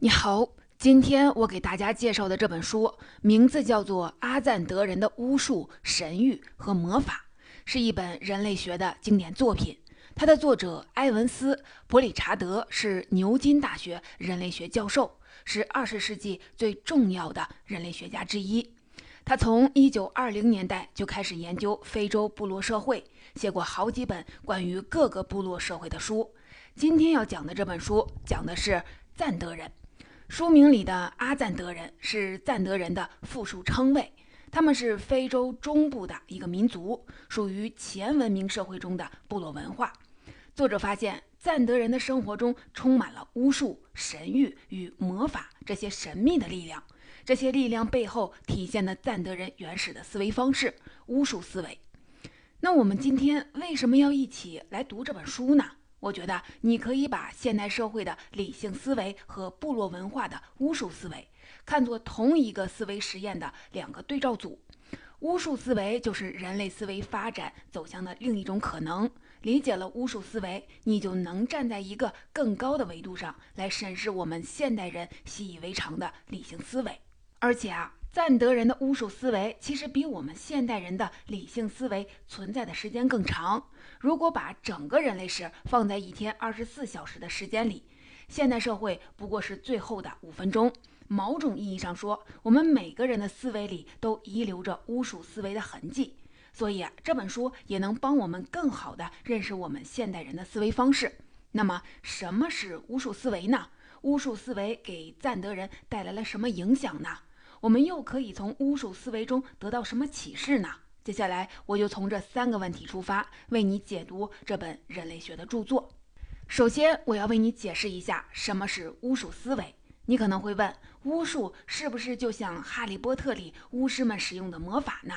你好，今天我给大家介绍的这本书名字叫做《阿赞德人的巫术、神谕和魔法》，是一本人类学的经典作品。它的作者埃文斯·伯里查德是牛津大学人类学教授，是二十世纪最重要的人类学家之一。他从一九二零年代就开始研究非洲部落社会，写过好几本关于各个部落社会的书。今天要讲的这本书讲的是赞德人。书名里的阿赞德人是赞德人的复数称谓，他们是非洲中部的一个民族，属于前文明社会中的部落文化。作者发现，赞德人的生活中充满了巫术、神谕与魔法这些神秘的力量，这些力量背后体现了赞德人原始的思维方式——巫术思维。那我们今天为什么要一起来读这本书呢？我觉得你可以把现代社会的理性思维和部落文化的巫术思维看作同一个思维实验的两个对照组。巫术思维就是人类思维发展走向的另一种可能。理解了巫术思维，你就能站在一个更高的维度上来审视我们现代人习以为常的理性思维。而且啊。赞德人的巫术思维其实比我们现代人的理性思维存在的时间更长。如果把整个人类史放在一天二十四小时的时间里，现代社会不过是最后的五分钟。某种意义上说，我们每个人的思维里都遗留着巫术思维的痕迹。所以啊，这本书也能帮我们更好地认识我们现代人的思维方式。那么，什么是巫术思维呢？巫术思维给赞德人带来了什么影响呢？我们又可以从巫术思维中得到什么启示呢？接下来我就从这三个问题出发，为你解读这本人类学的著作。首先，我要为你解释一下什么是巫术思维。你可能会问，巫术是不是就像《哈利波特》里巫师们使用的魔法呢？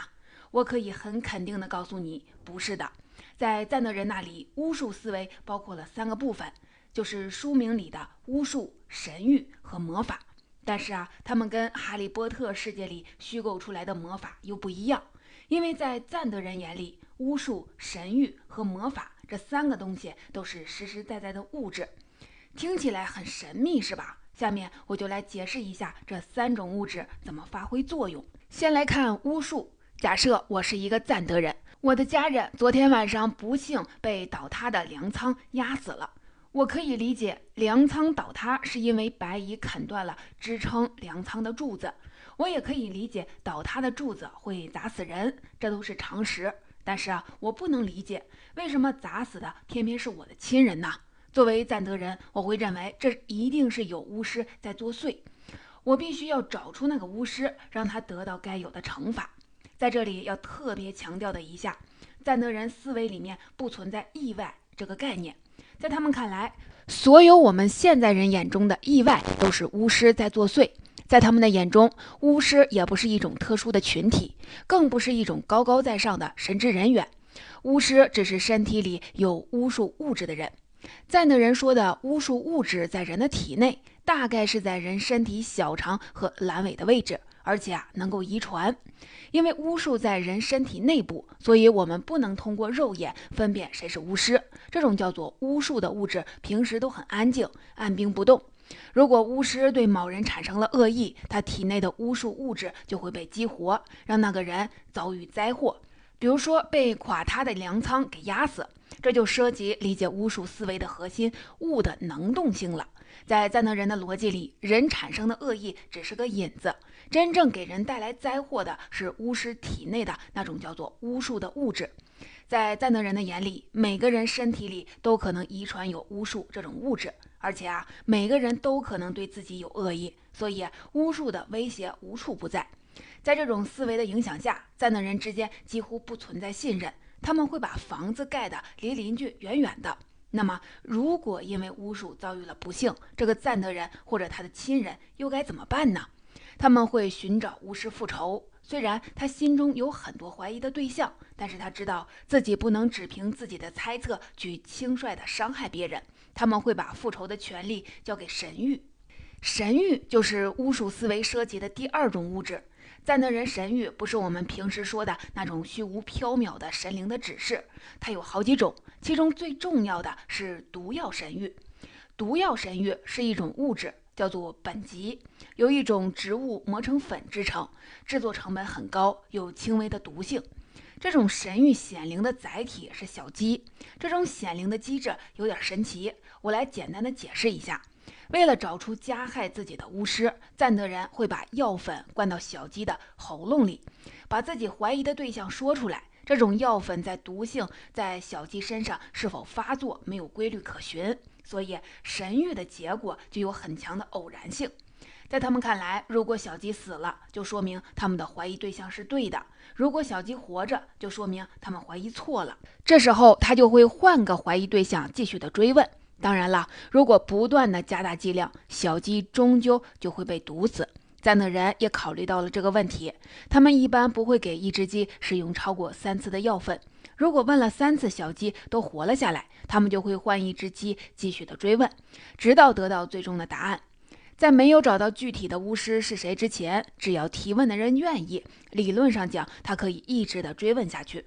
我可以很肯定地告诉你，不是的。在赞德人那里，巫术思维包括了三个部分，就是书名里的巫术、神谕和魔法。但是啊，他们跟哈利波特世界里虚构出来的魔法又不一样，因为在赞德人眼里，巫术、神谕和魔法这三个东西都是实实在在的物质，听起来很神秘，是吧？下面我就来解释一下这三种物质怎么发挥作用。先来看巫术，假设我是一个赞德人，我的家人昨天晚上不幸被倒塌的粮仓压死了。我可以理解粮仓倒塌是因为白蚁啃断了支撑粮仓的柱子，我也可以理解倒塌的柱子会砸死人，这都是常识。但是啊，我不能理解为什么砸死的偏偏是我的亲人呢？作为赞德人，我会认为这一定是有巫师在作祟。我必须要找出那个巫师，让他得到该有的惩罚。在这里要特别强调的一下，赞德人思维里面不存在意外这个概念。在他们看来，所有我们现在人眼中的意外都是巫师在作祟。在他们的眼中，巫师也不是一种特殊的群体，更不是一种高高在上的神职人员。巫师只是身体里有巫术物质的人。赞德人说的巫术物质在人的体内，大概是在人身体小肠和阑尾的位置。而且啊，能够遗传，因为巫术在人身体内部，所以我们不能通过肉眼分辨谁是巫师。这种叫做巫术的物质，平时都很安静，按兵不动。如果巫师对某人产生了恶意，他体内的巫术物质就会被激活，让那个人遭遇灾祸，比如说被垮塌的粮仓给压死。这就涉及理解巫术思维的核心物的能动性了。在赞德人的逻辑里，人产生的恶意只是个引子，真正给人带来灾祸的是巫师体内的那种叫做巫术的物质。在赞德人的眼里，每个人身体里都可能遗传有巫术这种物质，而且啊，每个人都可能对自己有恶意，所以巫术的威胁无处不在。在这种思维的影响下，赞德人之间几乎不存在信任，他们会把房子盖得离邻居远远的。那么，如果因为巫术遭遇了不幸，这个赞德人或者他的亲人又该怎么办呢？他们会寻找巫师复仇。虽然他心中有很多怀疑的对象，但是他知道自己不能只凭自己的猜测去轻率地伤害别人。他们会把复仇的权利交给神谕。神谕就是巫术思维涉及的第二种物质。赞德人神谕不是我们平时说的那种虚无缥缈的神灵的指示，它有好几种，其中最重要的是毒药神谕。毒药神谕是一种物质，叫做苯基，由一种植物磨成粉制成，制作成本很高，有轻微的毒性。这种神域显灵的载体是小鸡，这种显灵的机制有点神奇，我来简单的解释一下。为了找出加害自己的巫师，赞德人会把药粉灌到小鸡的喉咙里，把自己怀疑的对象说出来。这种药粉在毒性在小鸡身上是否发作没有规律可循，所以神谕的结果就有很强的偶然性。在他们看来，如果小鸡死了，就说明他们的怀疑对象是对的；如果小鸡活着，就说明他们怀疑错了。这时候他就会换个怀疑对象继续的追问。当然了，如果不断的加大剂量，小鸡终究就会被毒死。赞德人也考虑到了这个问题，他们一般不会给一只鸡使用超过三次的药粉。如果问了三次小鸡都活了下来，他们就会换一只鸡继续的追问，直到得到最终的答案。在没有找到具体的巫师是谁之前，只要提问的人愿意，理论上讲，他可以一直的追问下去。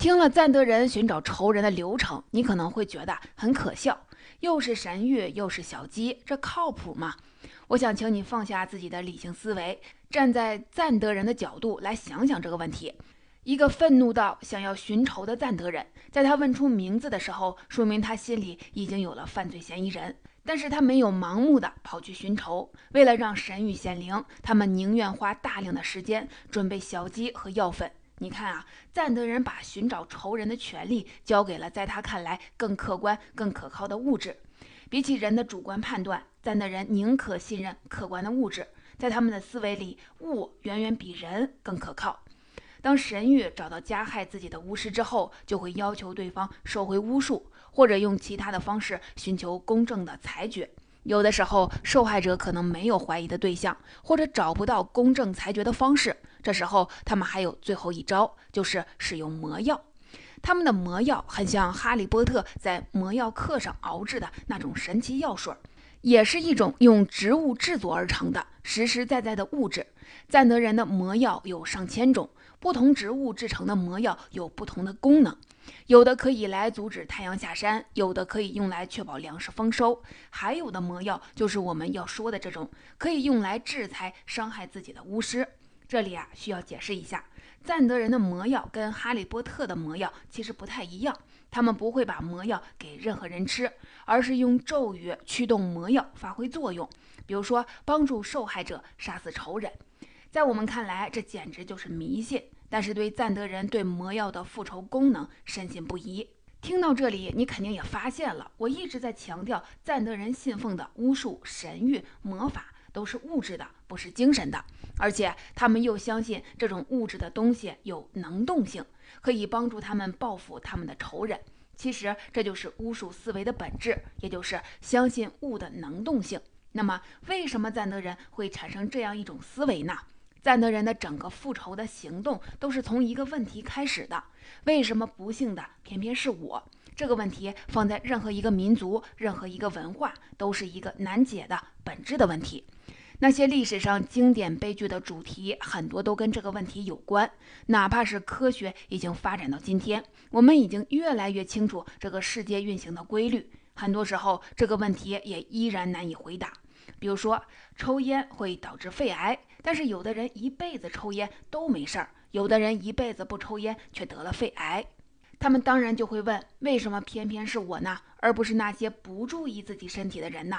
听了赞德人寻找仇人的流程，你可能会觉得很可笑，又是神谕，又是小鸡，这靠谱吗？我想请你放下自己的理性思维，站在赞德人的角度来想想这个问题。一个愤怒到想要寻仇的赞德人，在他问出名字的时候，说明他心里已经有了犯罪嫌疑人，但是他没有盲目的跑去寻仇。为了让神谕显灵，他们宁愿花大量的时间准备小鸡和药粉。你看啊，赞德人把寻找仇人的权利交给了在他看来更客观、更可靠的物质。比起人的主观判断，赞德人宁可信任客观的物质。在他们的思维里，物远远比人更可靠。当神谕找到加害自己的巫师之后，就会要求对方收回巫术，或者用其他的方式寻求公正的裁决。有的时候，受害者可能没有怀疑的对象，或者找不到公正裁决的方式。这时候，他们还有最后一招，就是使用魔药。他们的魔药很像哈利波特在魔药课上熬制的那种神奇药水，也是一种用植物制作而成的实实在在的物质。赞德人的魔药有上千种，不同植物制成的魔药有不同的功能，有的可以来阻止太阳下山，有的可以用来确保粮食丰收，还有的魔药就是我们要说的这种，可以用来制裁伤害自己的巫师。这里啊，需要解释一下。赞德人的魔药跟哈利波特的魔药其实不太一样，他们不会把魔药给任何人吃，而是用咒语驱动魔药发挥作用，比如说帮助受害者杀死仇人。在我们看来，这简直就是迷信，但是对赞德人对魔药的复仇功能深信不疑。听到这里，你肯定也发现了，我一直在强调赞德人信奉的巫术、神谕、魔法都是物质的，不是精神的。而且他们又相信这种物质的东西有能动性，可以帮助他们报复他们的仇人。其实这就是巫术思维的本质，也就是相信物的能动性。那么，为什么赞德人会产生这样一种思维呢？赞德人的整个复仇的行动都是从一个问题开始的：为什么不幸的偏偏是我？这个问题放在任何一个民族、任何一个文化，都是一个难解的本质的问题。那些历史上经典悲剧的主题，很多都跟这个问题有关。哪怕是科学已经发展到今天，我们已经越来越清楚这个世界运行的规律，很多时候这个问题也依然难以回答。比如说，抽烟会导致肺癌，但是有的人一辈子抽烟都没事儿，有的人一辈子不抽烟却得了肺癌。他们当然就会问：为什么偏偏是我呢，而不是那些不注意自己身体的人呢？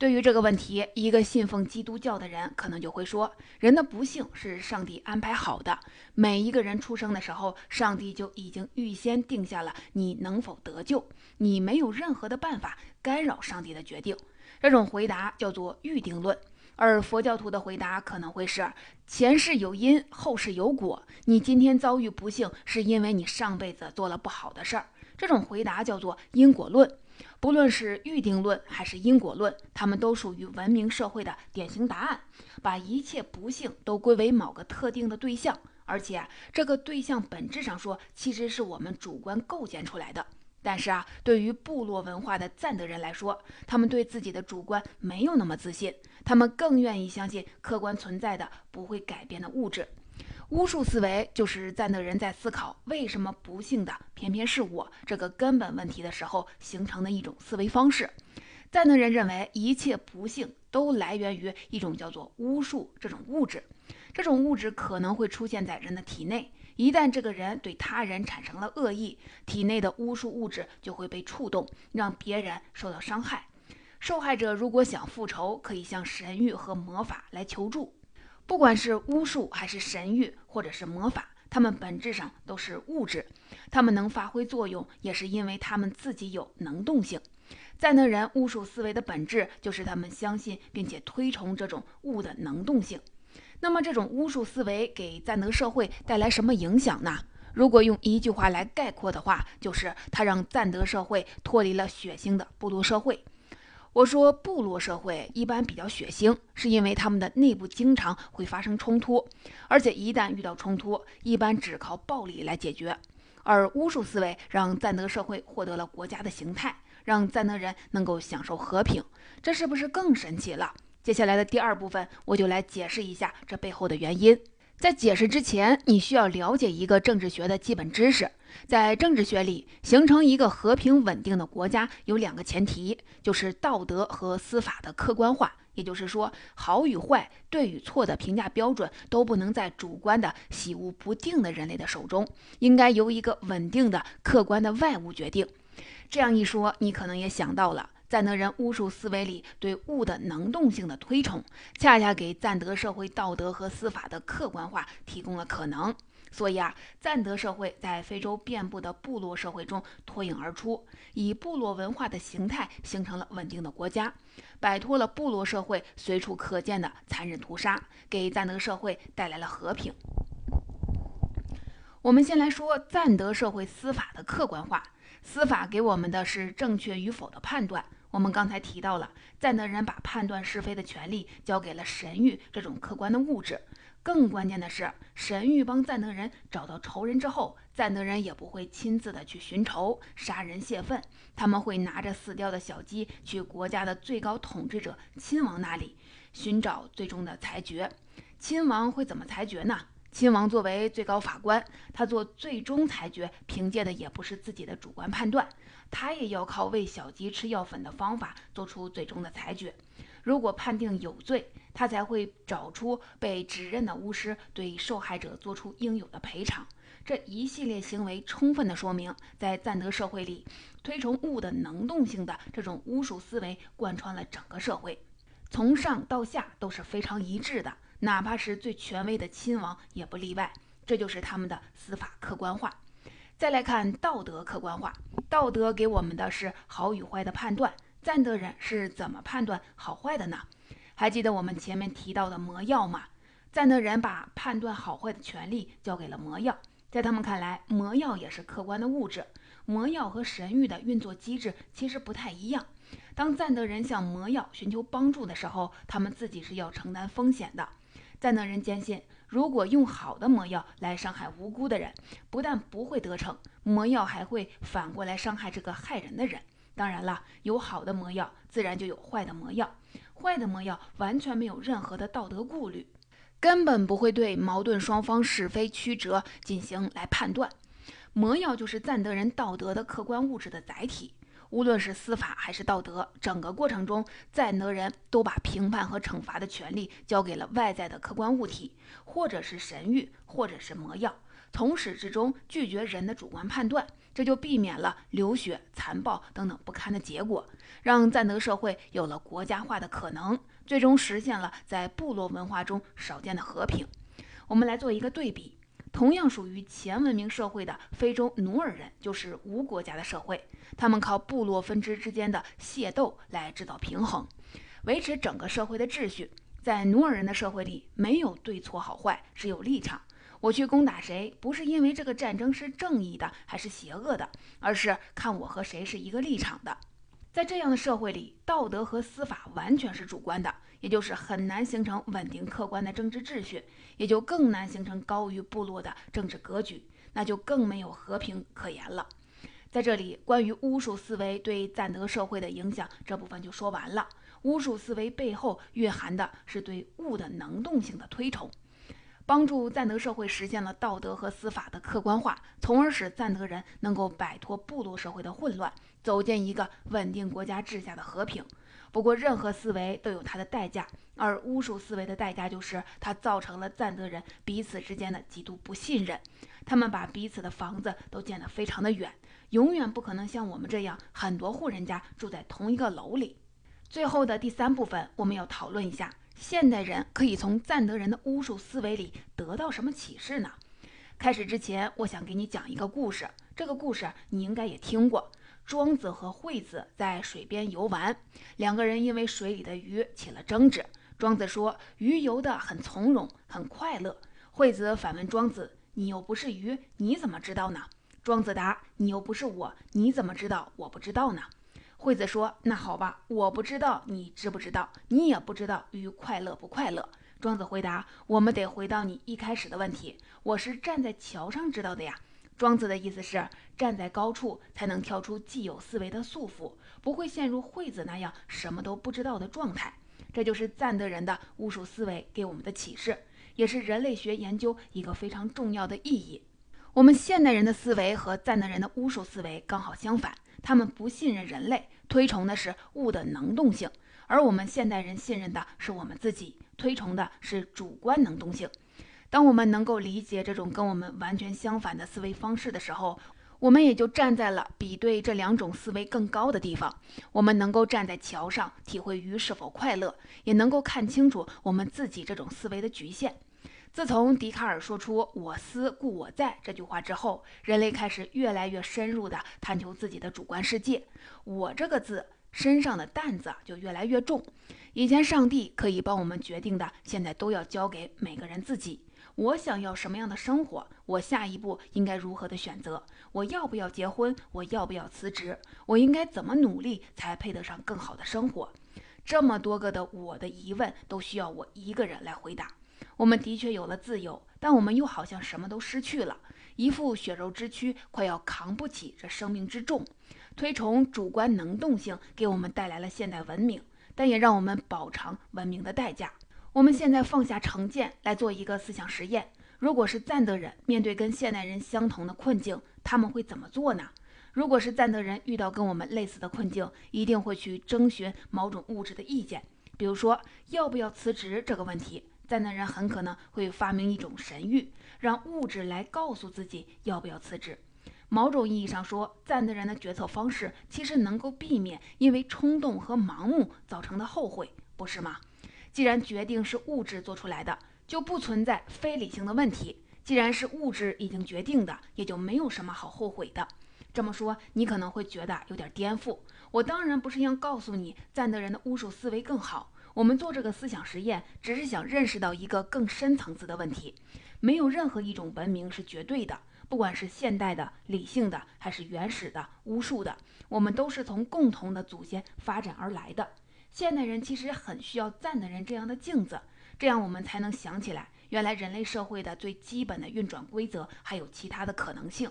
对于这个问题，一个信奉基督教的人可能就会说：人的不幸是上帝安排好的。每一个人出生的时候，上帝就已经预先定下了你能否得救，你没有任何的办法干扰上帝的决定。这种回答叫做预定论。而佛教徒的回答可能会是：前世有因，后世有果。你今天遭遇不幸，是因为你上辈子做了不好的事儿。这种回答叫做因果论。不论是预定论还是因果论，他们都属于文明社会的典型答案，把一切不幸都归为某个特定的对象，而且这个对象本质上说其实是我们主观构建出来的。但是啊，对于部落文化的赞德人来说，他们对自己的主观没有那么自信，他们更愿意相信客观存在的不会改变的物质。巫术思维就是赞德人在思考为什么不幸的偏偏是我这个根本问题的时候形成的一种思维方式。赞德人认为一切不幸都来源于一种叫做巫术这种物质，这种物质可能会出现在人的体内。一旦这个人对他人产生了恶意，体内的巫术物质就会被触动，让别人受到伤害。受害者如果想复仇，可以向神谕和魔法来求助。不管是巫术还是神谕，或者是魔法，它们本质上都是物质，它们能发挥作用，也是因为它们自己有能动性。赞德人巫术思维的本质就是他们相信并且推崇这种物的能动性。那么，这种巫术思维给赞德社会带来什么影响呢？如果用一句话来概括的话，就是它让赞德社会脱离了血腥的部落社会。我说，部落社会一般比较血腥，是因为他们的内部经常会发生冲突，而且一旦遇到冲突，一般只靠暴力来解决。而巫术思维让赞德社会获得了国家的形态，让赞德人能够享受和平，这是不是更神奇了？接下来的第二部分，我就来解释一下这背后的原因。在解释之前，你需要了解一个政治学的基本知识。在政治学里，形成一个和平稳定的国家有两个前提，就是道德和司法的客观化。也就是说，好与坏、对与错的评价标准都不能在主观的喜恶不定的人类的手中，应该由一个稳定的客观的外物决定。这样一说，你可能也想到了。赞德人巫术思维里对物的能动性的推崇，恰恰给赞德社会道德和司法的客观化提供了可能。所以啊，赞德社会在非洲遍布的部落社会中脱颖而出，以部落文化的形态形成了稳定的国家，摆脱了部落社会随处可见的残忍屠杀，给赞德社会带来了和平。我们先来说赞德社会司法的客观化，司法给我们的是正确与否的判断。我们刚才提到了，赞德人把判断是非的权利交给了神谕这种客观的物质。更关键的是，神谕帮赞德人找到仇人之后，赞德人也不会亲自的去寻仇、杀人泄愤，他们会拿着死掉的小鸡去国家的最高统治者亲王那里寻找最终的裁决。亲王会怎么裁决呢？亲王作为最高法官，他做最终裁决，凭借的也不是自己的主观判断。他也要靠喂小鸡吃药粉的方法做出最终的裁决。如果判定有罪，他才会找出被指认的巫师，对受害者做出应有的赔偿。这一系列行为充分的说明，在赞德社会里，推崇物的能动性的这种巫术思维贯穿了整个社会，从上到下都是非常一致的，哪怕是最权威的亲王也不例外。这就是他们的司法客观化。再来看道德客观化，道德给我们的是好与坏的判断。赞德人是怎么判断好坏的呢？还记得我们前面提到的魔药吗？赞德人把判断好坏的权利交给了魔药，在他们看来，魔药也是客观的物质。魔药和神谕的运作机制其实不太一样。当赞德人向魔药寻求帮助的时候，他们自己是要承担风险的。赞德人坚信。如果用好的魔药来伤害无辜的人，不但不会得逞，魔药还会反过来伤害这个害人的人。当然了，有好的魔药，自然就有坏的魔药。坏的魔药完全没有任何的道德顾虑，根本不会对矛盾双方是非曲折进行来判断。魔药就是赞德人道德的客观物质的载体。无论是司法还是道德，整个过程中，赞德人都把评判和惩罚的权利交给了外在的客观物体，或者是神谕，或者是魔药，从始至终拒绝人的主观判断，这就避免了流血、残暴等等不堪的结果，让赞德社会有了国家化的可能，最终实现了在部落文化中少见的和平。我们来做一个对比。同样属于前文明社会的非洲努尔人，就是无国家的社会。他们靠部落分支之间的械斗来制造平衡，维持整个社会的秩序。在努尔人的社会里，没有对错好坏，只有立场。我去攻打谁，不是因为这个战争是正义的还是邪恶的，而是看我和谁是一个立场的。在这样的社会里，道德和司法完全是主观的，也就是很难形成稳定客观的政治秩序，也就更难形成高于部落的政治格局，那就更没有和平可言了。在这里，关于巫术思维对赞德社会的影响这部分就说完了。巫术思维背后蕴含的是对物的能动性的推崇。帮助赞德社会实现了道德和司法的客观化，从而使赞德人能够摆脱部落社会的混乱，走进一个稳定国家治下的和平。不过，任何思维都有它的代价，而巫术思维的代价就是它造成了赞德人彼此之间的极度不信任。他们把彼此的房子都建得非常的远，永远不可能像我们这样很多户人家住在同一个楼里。最后的第三部分，我们要讨论一下现代人可以从赞德人的巫术思维里得到什么启示呢？开始之前，我想给你讲一个故事。这个故事你应该也听过：庄子和惠子在水边游玩，两个人因为水里的鱼起了争执。庄子说鱼游得很从容，很快乐。惠子反问庄子：“你又不是鱼，你怎么知道呢？”庄子答：“你又不是我，你怎么知道我不知道呢？”惠子说：“那好吧，我不知道你知不知道，你也不知道鱼快乐不快乐。”庄子回答：“我们得回到你一开始的问题，我是站在桥上知道的呀。”庄子的意思是，站在高处才能跳出既有思维的束缚，不会陷入惠子那样什么都不知道的状态。这就是赞德人的巫术思维给我们的启示，也是人类学研究一个非常重要的意义。我们现代人的思维和赞德人的巫术思维刚好相反。他们不信任人类，推崇的是物的能动性；而我们现代人信任的是我们自己，推崇的是主观能动性。当我们能够理解这种跟我们完全相反的思维方式的时候，我们也就站在了比对这两种思维更高的地方。我们能够站在桥上，体会鱼是否快乐，也能够看清楚我们自己这种思维的局限。自从笛卡尔说出“我思故我在”这句话之后，人类开始越来越深入地探求自己的主观世界。我这个字身上的担子就越来越重。以前上帝可以帮我们决定的，现在都要交给每个人自己。我想要什么样的生活？我下一步应该如何的选择？我要不要结婚？我要不要辞职？我应该怎么努力才配得上更好的生活？这么多个的我的疑问，都需要我一个人来回答。我们的确有了自由，但我们又好像什么都失去了，一副血肉之躯快要扛不起这生命之重。推崇主观能动性，给我们带来了现代文明，但也让我们饱尝文明的代价。我们现在放下成见，来做一个思想实验：如果是赞德人面对跟现代人相同的困境，他们会怎么做呢？如果是赞德人遇到跟我们类似的困境，一定会去征询某种物质的意见，比如说要不要辞职这个问题。赞的人很可能会发明一种神谕，让物质来告诉自己要不要辞职。某种意义上说，赞的人的决策方式其实能够避免因为冲动和盲目造成的后悔，不是吗？既然决定是物质做出来的，就不存在非理性的问题。既然是物质已经决定的，也就没有什么好后悔的。这么说，你可能会觉得有点颠覆。我当然不是要告诉你赞德人的巫术思维更好。我们做这个思想实验，只是想认识到一个更深层次的问题：没有任何一种文明是绝对的，不管是现代的、理性的，还是原始的、巫术的，我们都是从共同的祖先发展而来的。现代人其实很需要赞的人这样的镜子，这样我们才能想起来，原来人类社会的最基本的运转规则还有其他的可能性。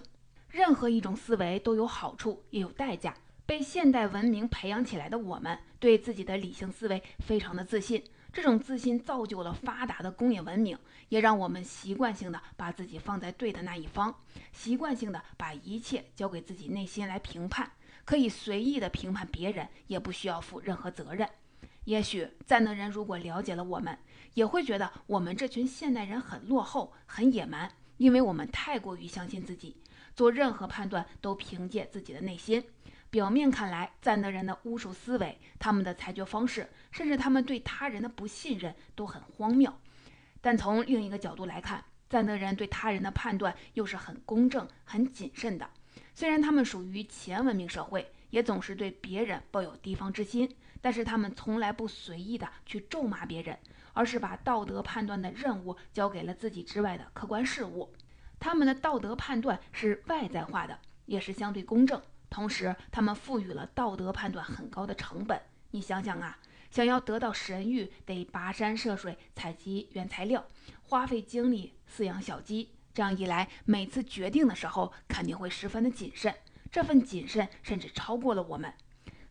任何一种思维都有好处，也有代价。被现代文明培养起来的我们，对自己的理性思维非常的自信。这种自信造就了发达的工业文明，也让我们习惯性的把自己放在对的那一方，习惯性的把一切交给自己内心来评判，可以随意的评判别人，也不需要负任何责任。也许赞德人如果了解了我们，也会觉得我们这群现代人很落后、很野蛮，因为我们太过于相信自己，做任何判断都凭借自己的内心。表面看来，赞德人的巫术思维、他们的裁决方式，甚至他们对他人的不信任都很荒谬。但从另一个角度来看，赞德人对他人的判断又是很公正、很谨慎的。虽然他们属于前文明社会，也总是对别人抱有提防之心，但是他们从来不随意的去咒骂别人，而是把道德判断的任务交给了自己之外的客观事物。他们的道德判断是外在化的，也是相对公正。同时，他们赋予了道德判断很高的成本。你想想啊，想要得到神谕，得跋山涉水采集原材料，花费精力饲养小鸡。这样一来，每次决定的时候肯定会十分的谨慎。这份谨慎甚至超过了我们。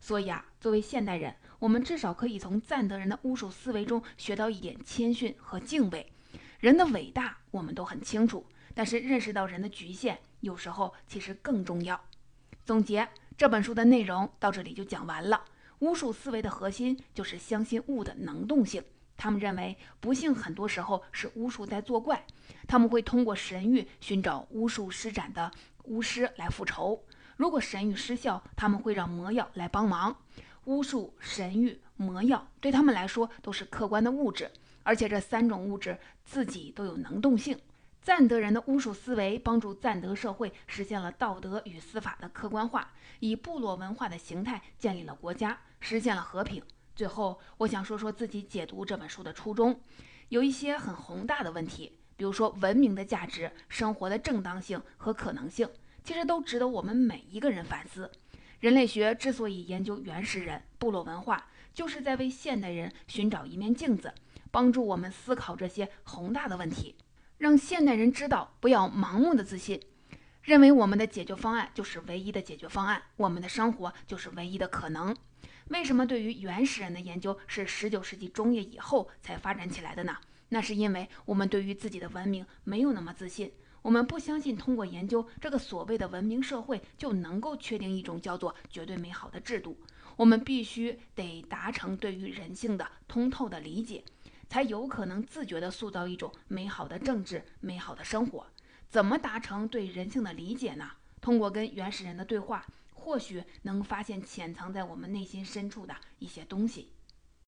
所以啊，作为现代人，我们至少可以从赞德人的巫术思维中学到一点谦逊和敬畏。人的伟大我们都很清楚，但是认识到人的局限，有时候其实更重要。总结这本书的内容到这里就讲完了。巫术思维的核心就是相信物的能动性。他们认为不幸很多时候是巫术在作怪，他们会通过神谕寻找巫术施展的巫师来复仇。如果神谕失效，他们会让魔药来帮忙。巫术、神谕、魔药对他们来说都是客观的物质，而且这三种物质自己都有能动性。赞德人的巫术思维帮助赞德社会实现了道德与司法的客观化，以部落文化的形态建立了国家，实现了和平。最后，我想说说自己解读这本书的初衷，有一些很宏大的问题，比如说文明的价值、生活的正当性和可能性，其实都值得我们每一个人反思。人类学之所以研究原始人、部落文化，就是在为现代人寻找一面镜子，帮助我们思考这些宏大的问题，让现代人知道不要盲目的自信，认为我们的解决方案就是唯一的解决方案，我们的生活就是唯一的可能。为什么对于原始人的研究是十九世纪中叶以后才发展起来的呢？那是因为我们对于自己的文明没有那么自信，我们不相信通过研究这个所谓的文明社会就能够确定一种叫做绝对美好的制度。我们必须得达成对于人性的通透的理解，才有可能自觉地塑造一种美好的政治、美好的生活。怎么达成对人性的理解呢？通过跟原始人的对话。或许能发现潜藏在我们内心深处的一些东西。